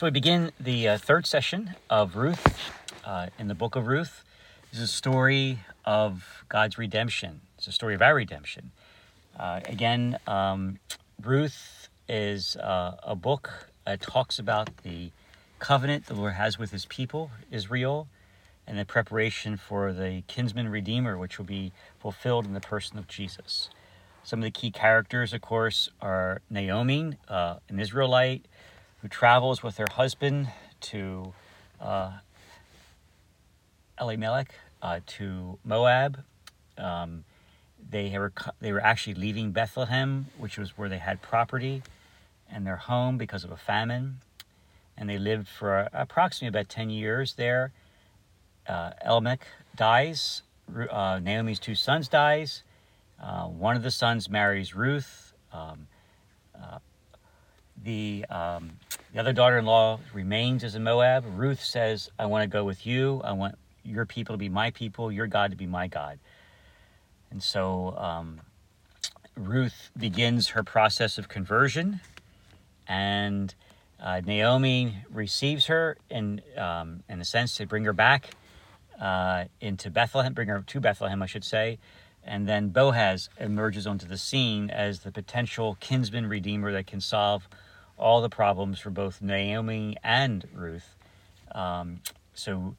So we begin the uh, third session of Ruth uh, in the book of Ruth. This is a story of God's redemption. It's a story of our redemption. Uh, again, um, Ruth is uh, a book that talks about the covenant the Lord has with his people, Israel, and the preparation for the kinsman redeemer, which will be fulfilled in the person of Jesus. Some of the key characters, of course, are Naomi, uh, an Israelite who travels with her husband to uh, Elimelech uh, to Moab. Um, they were they were actually leaving Bethlehem, which was where they had property and their home because of a famine, and they lived for approximately about ten years there. Uh, Elimelech dies. Uh, Naomi's two sons dies. Uh, one of the sons marries Ruth. Um, uh, the, um, the other daughter in law remains as a Moab. Ruth says, I want to go with you. I want your people to be my people, your God to be my God. And so um, Ruth begins her process of conversion, and uh, Naomi receives her in, um, in a sense to bring her back uh, into Bethlehem, bring her to Bethlehem, I should say. And then Boaz emerges onto the scene as the potential kinsman redeemer that can solve all the problems for both Naomi and Ruth. Um, so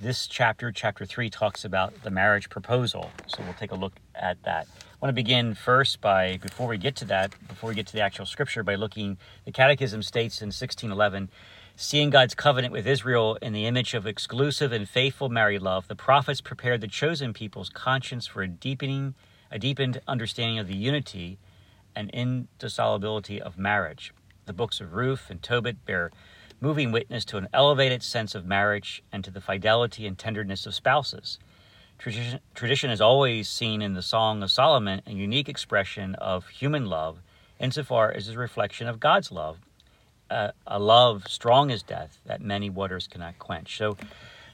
this chapter, chapter three, talks about the marriage proposal. So we'll take a look at that. I want to begin first by, before we get to that, before we get to the actual scripture, by looking, the Catechism states in 1611, seeing God's covenant with Israel in the image of exclusive and faithful married love, the prophets prepared the chosen people's conscience for a deepening, a deepened understanding of the unity and indissolubility of marriage the books of Ruth and Tobit bear moving witness to an elevated sense of marriage and to the fidelity and tenderness of spouses. Tradition, tradition always seen in the Song of Solomon a unique expression of human love insofar as a reflection of God's love, uh, a love strong as death that many waters cannot quench. So,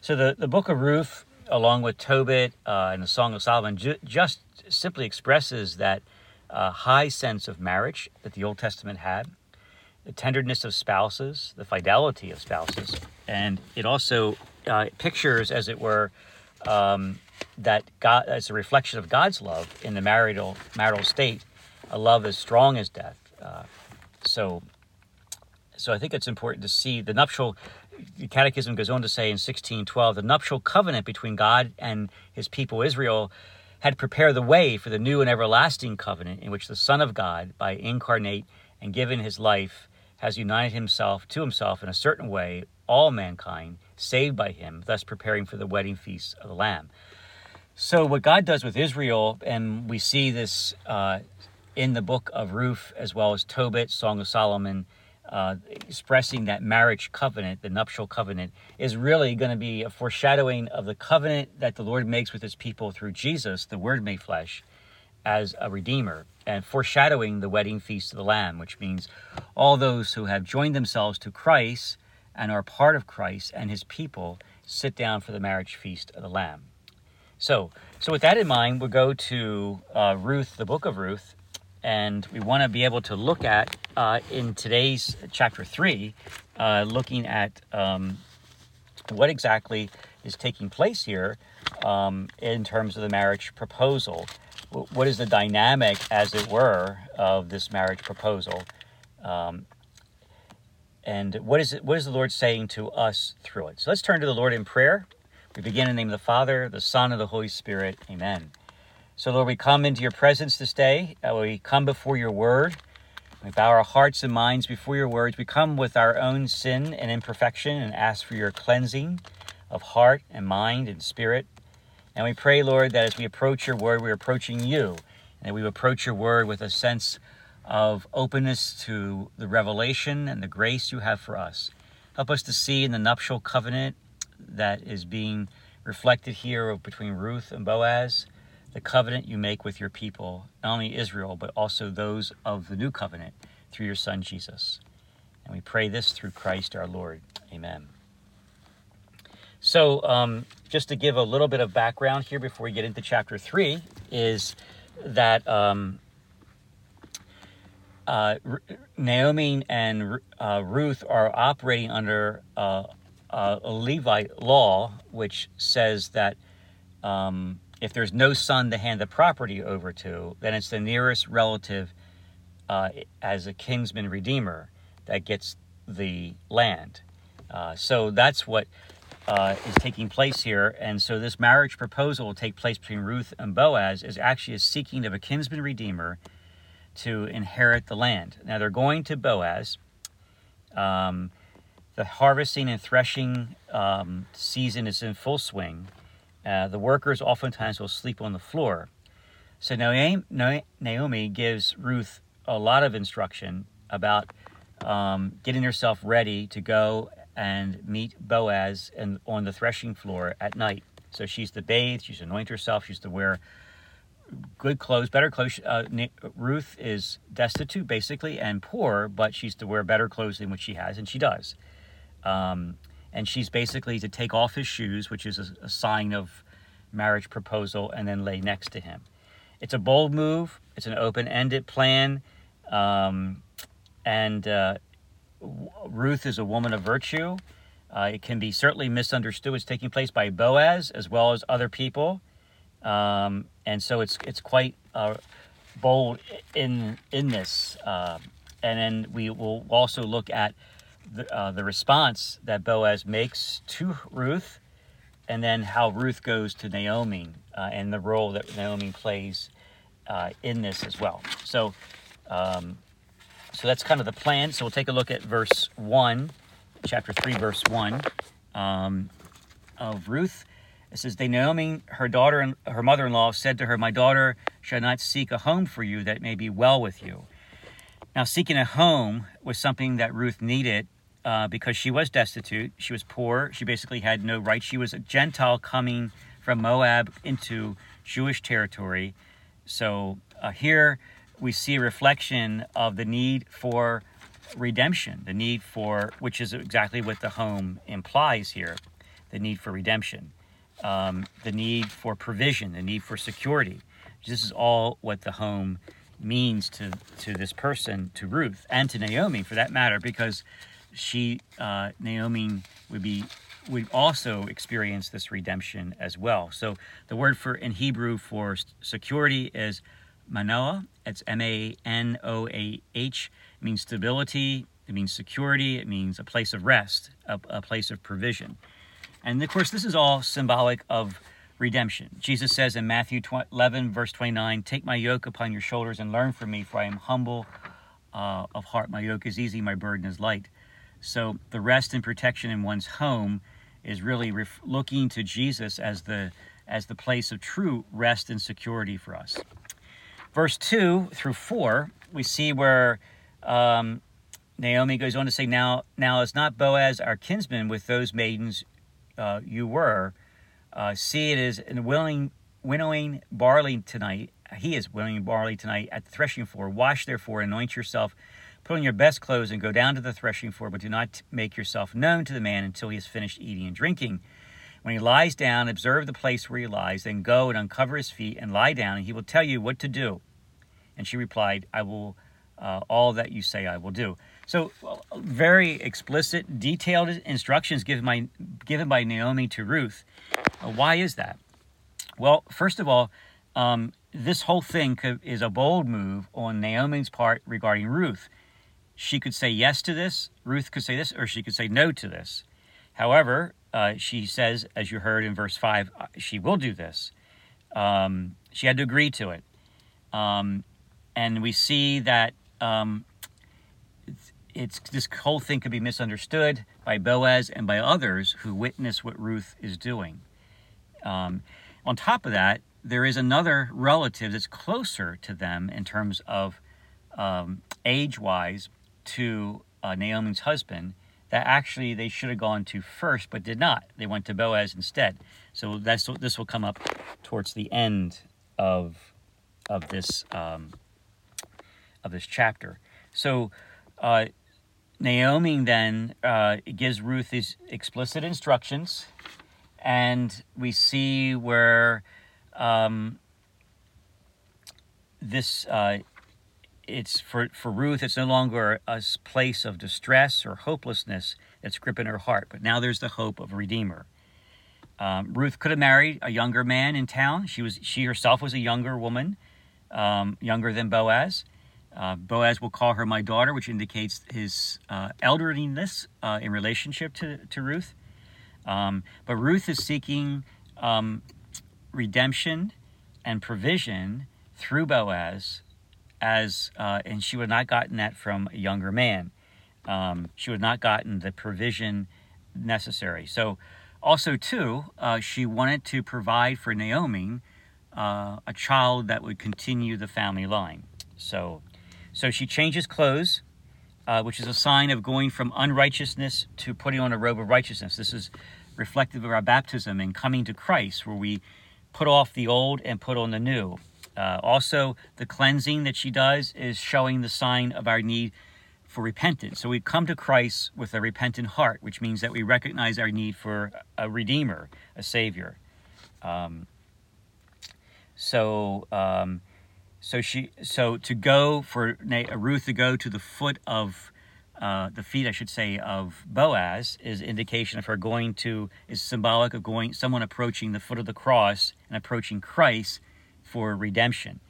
so the, the book of Ruth, along with Tobit uh, and the Song of Solomon, ju- just simply expresses that uh, high sense of marriage that the Old Testament had the tenderness of spouses, the fidelity of spouses, and it also uh, pictures, as it were, um, that God as a reflection of God's love in the marital marital state, a love as strong as death. Uh, so, so I think it's important to see the nuptial. The Catechism goes on to say in 1612, the nuptial covenant between God and His people Israel had prepared the way for the new and everlasting covenant in which the Son of God, by incarnate and given His life has united himself to himself in a certain way all mankind saved by him, thus preparing for the wedding feast of the Lamb. So, what God does with Israel, and we see this uh, in the book of Ruth as well as Tobit, Song of Solomon, uh, expressing that marriage covenant, the nuptial covenant, is really going to be a foreshadowing of the covenant that the Lord makes with his people through Jesus, the Word made flesh, as a redeemer and foreshadowing the wedding feast of the Lamb, which means all those who have joined themselves to Christ and are part of Christ and his people sit down for the marriage feast of the Lamb. So, so with that in mind, we'll go to uh, Ruth, the book of Ruth, and we want to be able to look at uh, in today's chapter three, uh, looking at um, what exactly is taking place here um, in terms of the marriage proposal what is the dynamic, as it were, of this marriage proposal? Um, and what is it, what is the Lord saying to us through it? So let's turn to the Lord in prayer. We begin in the name of the Father, the Son, and the Holy Spirit. Amen. So, Lord, we come into your presence this day. Uh, we come before your word. We bow our hearts and minds before your words. We come with our own sin and imperfection and ask for your cleansing of heart and mind and spirit. And we pray, Lord, that as we approach your word, we're approaching you, and that we approach your word with a sense of openness to the revelation and the grace you have for us. Help us to see in the nuptial covenant that is being reflected here between Ruth and Boaz, the covenant you make with your people, not only Israel, but also those of the new covenant through your Son Jesus. And we pray this through Christ our Lord. Amen. So, um, just to give a little bit of background here before we get into chapter three, is that um, uh, Naomi and uh, Ruth are operating under uh, a Levite law, which says that um, if there's no son to hand the property over to, then it's the nearest relative uh, as a kinsman redeemer that gets the land. Uh, so that's what uh, is taking place here. And so this marriage proposal will take place between Ruth and Boaz is actually a seeking of a kinsman redeemer to inherit the land. Now they're going to Boaz. Um, the harvesting and threshing um, season is in full swing. Uh, the workers oftentimes will sleep on the floor. So Naomi gives Ruth a lot of instruction about um, getting herself ready to go and meet Boaz and on the threshing floor at night. So she's to bathe, she's to anoint herself, she's to wear good clothes, better clothes. Uh, Ruth is destitute basically and poor, but she's to wear better clothes than what she has, and she does. Um, and she's basically to take off his shoes, which is a, a sign of marriage proposal, and then lay next to him. It's a bold move. It's an open-ended plan, um, and uh, Ruth is a woman of virtue. Uh, it can be certainly misunderstood what's taking place by Boaz as well as other people, um, and so it's it's quite uh, bold in in this. Uh, and then we will also look at the, uh, the response that Boaz makes to Ruth, and then how Ruth goes to Naomi uh, and the role that Naomi plays uh, in this as well. So. Um, so that's kind of the plan. So we'll take a look at verse 1, chapter 3, verse 1 um, of Ruth. It says, They Naomi, her daughter and her mother in law, said to her, My daughter shall not seek a home for you that may be well with you. Now, seeking a home was something that Ruth needed uh, because she was destitute. She was poor. She basically had no rights. She was a Gentile coming from Moab into Jewish territory. So uh, here, we see a reflection of the need for redemption, the need for, which is exactly what the home implies here the need for redemption, um, the need for provision, the need for security. This is all what the home means to, to this person, to Ruth, and to Naomi for that matter, because she, uh, Naomi, would be would also experience this redemption as well. So the word for in Hebrew for security is Manoah. It's M A N O A H. It means stability, it means security, it means a place of rest, a, a place of provision. And of course, this is all symbolic of redemption. Jesus says in Matthew 11, verse 29, Take my yoke upon your shoulders and learn from me, for I am humble uh, of heart. My yoke is easy, my burden is light. So the rest and protection in one's home is really ref- looking to Jesus as the as the place of true rest and security for us verse 2 through 4, we see where um, Naomi goes on to say, Now, now is not Boaz our kinsman with those maidens uh, you were. Uh, see, it is in willing, winnowing barley tonight. He is winnowing barley tonight at the threshing floor. Wash, therefore, anoint yourself, put on your best clothes, and go down to the threshing floor, but do not make yourself known to the man until he has finished eating and drinking. When he lies down, observe the place where he lies, then go and uncover his feet and lie down, and he will tell you what to do. And she replied, I will, uh, all that you say I will do. So, very explicit, detailed instructions given by, given by Naomi to Ruth. Uh, why is that? Well, first of all, um, this whole thing could, is a bold move on Naomi's part regarding Ruth. She could say yes to this, Ruth could say this, or she could say no to this. However, uh, she says, as you heard in verse 5, uh, she will do this. Um, she had to agree to it. Um, and we see that um, it's, it's, this whole thing could be misunderstood by Boaz and by others who witness what Ruth is doing. Um, on top of that, there is another relative that's closer to them in terms of um, age-wise to uh, Naomi's husband, that actually they should have gone to first, but did not. They went to Boaz instead. So that's this will come up towards the end of of this um, of this chapter. So uh, Naomi then uh, gives Ruth these explicit instructions, and we see where um, this uh, it's for, for Ruth, it's no longer a place of distress or hopelessness that's gripping her heart, but now there's the hope of a redeemer. Um, Ruth could have married a younger man in town. She was she herself was a younger woman, um, younger than Boaz. Uh, Boaz will call her my daughter, which indicates his uh, elderliness uh, in relationship to, to Ruth. Um, but Ruth is seeking um, redemption and provision through Boaz, as uh, and she would not gotten that from a younger man. Um, she would not gotten the provision necessary. So, also too, uh, she wanted to provide for Naomi uh, a child that would continue the family line. So, so she changes clothes, uh, which is a sign of going from unrighteousness to putting on a robe of righteousness. This is reflective of our baptism and coming to Christ, where we put off the old and put on the new. Uh, also, the cleansing that she does is showing the sign of our need for repentance. So we come to Christ with a repentant heart, which means that we recognize our need for a redeemer, a savior. Um, so, um, so she, so to go for Ruth to go to the foot of uh, the feet, I should say, of Boaz is indication of her going to, is symbolic of going, someone approaching the foot of the cross and approaching Christ for redemption.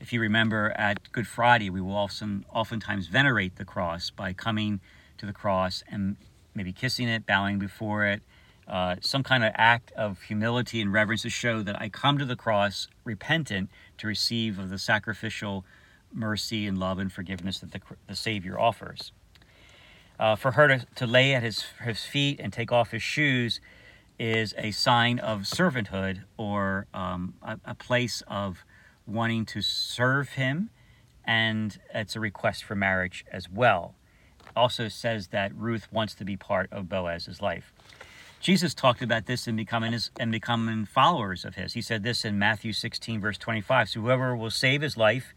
If you remember at Good Friday, we will often, oftentimes venerate the cross by coming to the cross and maybe kissing it, bowing before it, uh, some kind of act of humility and reverence to show that I come to the cross repentant to receive of the sacrificial mercy and love and forgiveness that the, the Savior offers. Uh, for her to, to lay at his, his feet and take off his shoes is a sign of servanthood or um, a, a, place of wanting to serve him, and it's a request for marriage as well. Also says that Ruth wants to be part of Boaz's life. Jesus talked about this in becoming his, and becoming followers of his. He said this in Matthew 16, verse 25. So whoever will save his life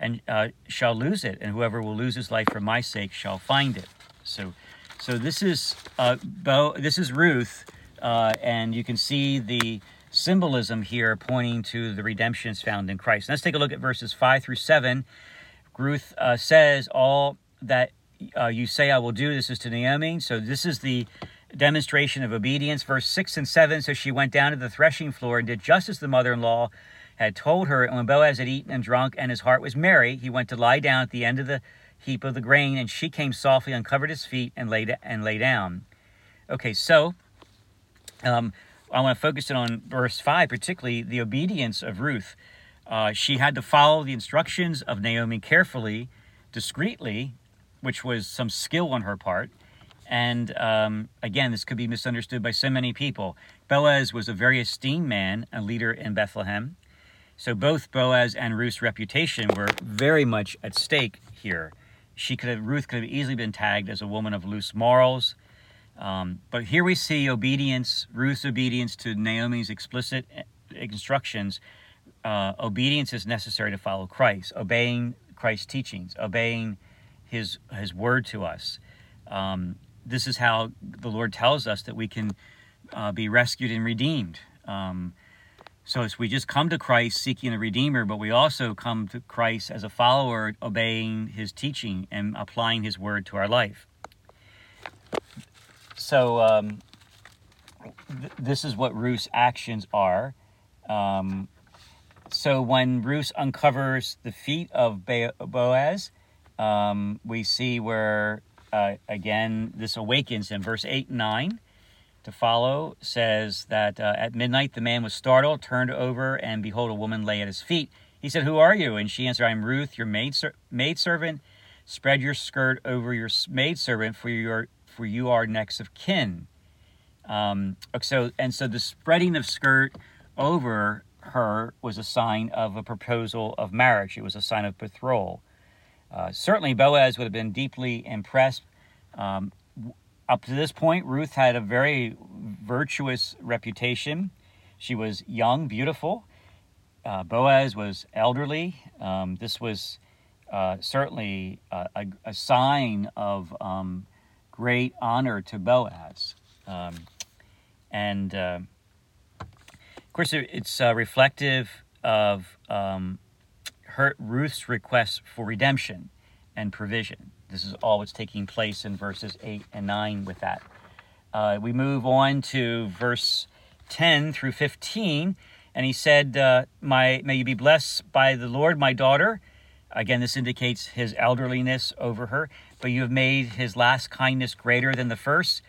and uh, shall lose it, and whoever will lose his life for my sake shall find it. So, so this is uh, Bo. This is Ruth, uh, and you can see the symbolism here pointing to the redemptions found in Christ. Let's take a look at verses five through seven. Ruth uh, says, "All that uh, you say I will do." This is to Naomi. So this is the demonstration of obedience. Verse six and seven. So she went down to the threshing floor and did just as the mother-in-law had told her. And when Boaz had eaten and drunk, and his heart was merry, he went to lie down at the end of the heap of the grain, and she came softly, uncovered his feet, and lay, and lay down. Okay, so um, I want to focus in on verse 5, particularly the obedience of Ruth. Uh, she had to follow the instructions of Naomi carefully, discreetly, which was some skill on her part. And um, again, this could be misunderstood by so many people. Boaz was a very esteemed man, a leader in Bethlehem. So both Boaz and Ruth's reputation were very much at stake here she could have Ruth could have easily been tagged as a woman of loose morals. Um, but here we see obedience, Ruth's obedience to Naomi's explicit eh, instructions. Uh, obedience is necessary to follow Christ, obeying Christ's teachings, obeying His His word to us. Um, this is how the Lord tells us that we can uh, be rescued and redeemed. Um, so we just come to Christ seeking a redeemer, but we also come to Christ as a follower, obeying his teaching and applying his word to our life. So um, th- this is what Ruth's actions are. Um, so when Ruth uncovers the feet of Boaz, um, we see where, uh, again, this awakens in verse 8 and 9 to follow says that uh, at midnight the man was startled, turned over, and behold, a woman lay at his feet. He said, Who are you? And she answered, I am Ruth, your maid, ser- maid servant. Spread your skirt over your maid servant, for, your, for you are next of kin. Um, so, and so the spreading of skirt over her was a sign of a proposal of marriage, it was a sign of betrothal. Uh, certainly, Boaz would have been deeply impressed. Um, up to this point, Ruth had a very virtuous reputation. She was young, beautiful. Uh, Boaz was elderly. Um, this was uh, certainly a, a, a, sign of um, great honor to Boaz. Um, and uh, of course, it's uh, reflective of um, Ruth's request for redemption and provision. This is all what's taking place in verses 8 and 9 with that. Uh, we move on to verse 10 through 15, and he said, uh, my, May you be blessed by the Lord, my daughter. Again, this indicates his elderliness over her, but you have made his last kindness greater than the first.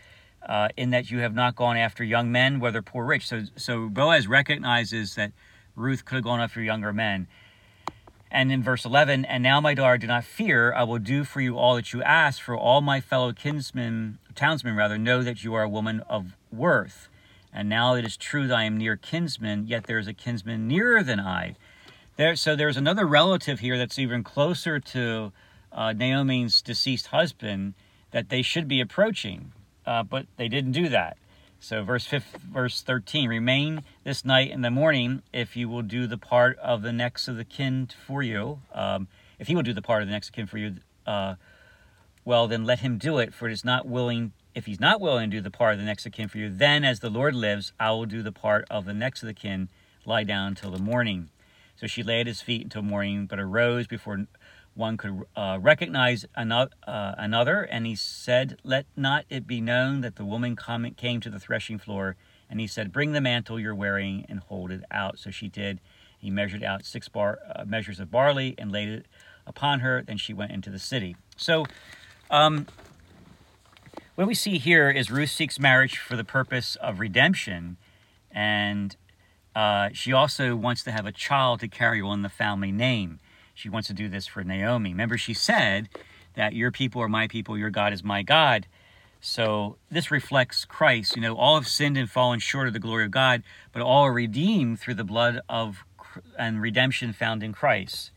Uh, in that you have not gone after young men, whether poor or rich. So, so Boaz recognizes that Ruth could have gone after younger men. And in verse 11, and now, my daughter, do not fear. I will do for you all that you ask, for all my fellow kinsmen, townsmen rather, know that you are a woman of worth. And now it is true that I am near kinsman, yet there is a kinsman nearer than I. There, so there's another relative here that's even closer to uh, Naomi's deceased husband that they should be approaching, uh, but they didn't do that. So verse 5, verse 13, remain this night in the morning if you will do the part of the next of the kin for you. Um, if he will do the part of the next of kin for you, uh, well then let him do it. For it is not willing. If he's not willing to do the part of the next of kin for you, then as the Lord lives, I will do the part of the next of the kin. Lie down until the morning. So she lay at his feet until morning, but arose before one could uh, recognize another, uh, another, and he said, Let not it be known that the woman come, came to the threshing floor. And he said, Bring the mantle you're wearing and hold it out. So she did. He measured out six bar, uh, measures of barley and laid it upon her. Then she went into the city. So, um, what we see here is Ruth seeks marriage for the purpose of redemption, and uh, she also wants to have a child to carry on the family name. She wants to do this for Naomi. Remember, she said that your people are my people, your God is my God. So this reflects Christ. You know, all have sinned and fallen short of the glory of God, but all are redeemed through the blood of and redemption found in Christ.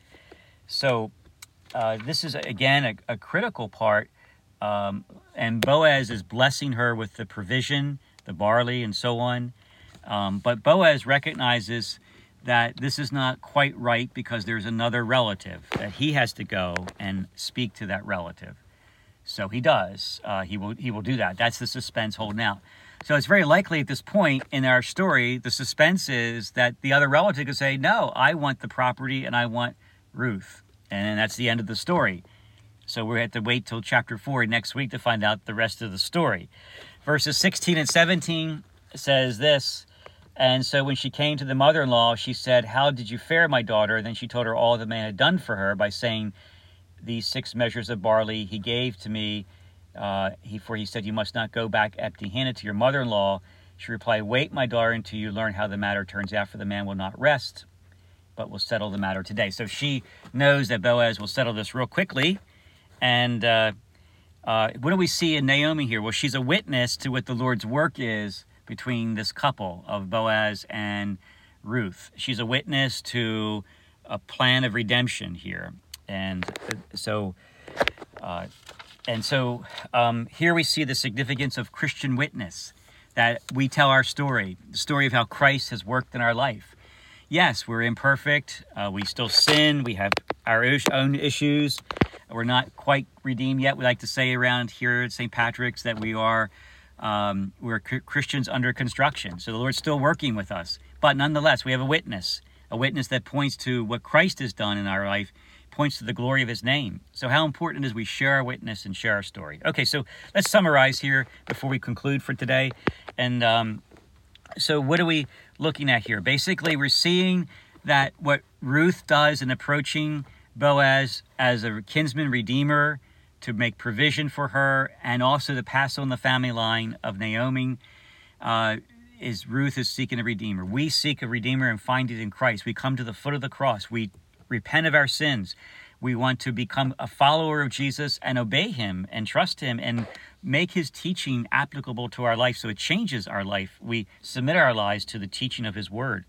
So uh, this is again a, a critical part. Um, and Boaz is blessing her with the provision, the barley, and so on. Um, but Boaz recognizes that this is not quite right because there's another relative that he has to go and speak to that relative. So he does. Uh, he will. He will do that. That's the suspense holding out. So it's very likely at this point in our story, the suspense is that the other relative could say, "No, I want the property and I want Ruth," and then that's the end of the story. So we have to wait till chapter four next week to find out the rest of the story. Verses 16 and 17 says this. And so when she came to the mother in law, she said, How did you fare, my daughter? Then she told her all the man had done for her by saying, These six measures of barley he gave to me. Uh, he, for he said, You must not go back empty handed to your mother in law. She replied, Wait, my daughter, until you learn how the matter turns out, for the man will not rest, but will settle the matter today. So she knows that Boaz will settle this real quickly. And uh, uh, what do we see in Naomi here? Well, she's a witness to what the Lord's work is between this couple of Boaz and Ruth. She's a witness to a plan of redemption here, and so, uh, and so um, here we see the significance of Christian witness. That we tell our story, the story of how Christ has worked in our life. Yes, we're imperfect. Uh, we still sin. We have our own issues. We're not quite redeemed yet. We like to say around here at St. Patrick's that we are um, we're Christians under construction. So the Lord's still working with us. But nonetheless, we have a witness, a witness that points to what Christ has done in our life, points to the glory of his name. So, how important is we share our witness and share our story? Okay, so let's summarize here before we conclude for today. And um, so, what are we looking at here? Basically, we're seeing that what Ruth does in approaching Boaz as a kinsman redeemer to make provision for her and also to pass on the family line of Naomi. Uh, is Ruth is seeking a redeemer. We seek a redeemer and find it in Christ. We come to the foot of the cross. We repent of our sins. We want to become a follower of Jesus and obey him and trust him and make his teaching applicable to our life so it changes our life. We submit our lives to the teaching of his word.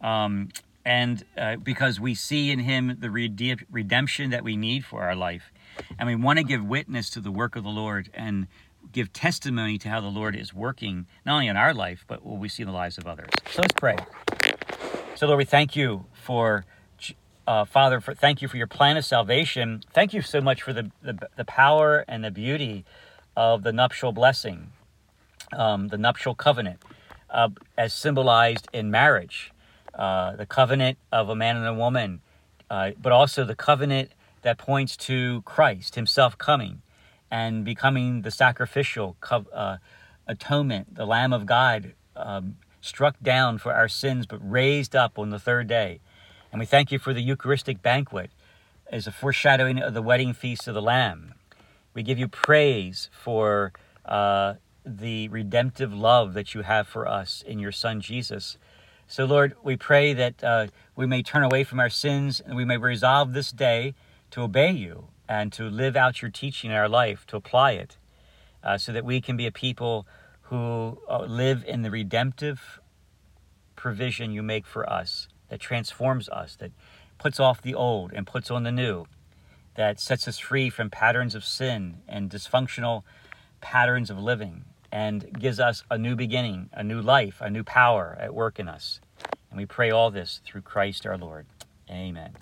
Um, and uh, because we see in him the rede- redemption that we need for our life. And we want to give witness to the work of the Lord and give testimony to how the Lord is working, not only in our life, but what we see in the lives of others. So let's pray. So, Lord, we thank you for, uh, Father, for, thank you for your plan of salvation. Thank you so much for the, the, the power and the beauty of the nuptial blessing, um, the nuptial covenant, uh, as symbolized in marriage, uh, the covenant of a man and a woman uh, but also the covenant that points to Christ Himself coming and becoming the sacrificial uh, atonement, the Lamb of God, um, struck down for our sins, but raised up on the third day. And we thank you for the Eucharistic banquet as a foreshadowing of the wedding feast of the Lamb. We give you praise for uh, the redemptive love that you have for us in your Son Jesus. So, Lord, we pray that uh, we may turn away from our sins and we may resolve this day to obey you and to live out your teaching in our life, to apply it, uh, so that we can be a people who uh, live in the redemptive provision you make for us that transforms us, that puts off the old and puts on the new, that sets us free from patterns of sin and dysfunctional patterns of living, and gives us a new beginning, a new life, a new power at work in us. And we pray all this through Christ our Lord. Amen.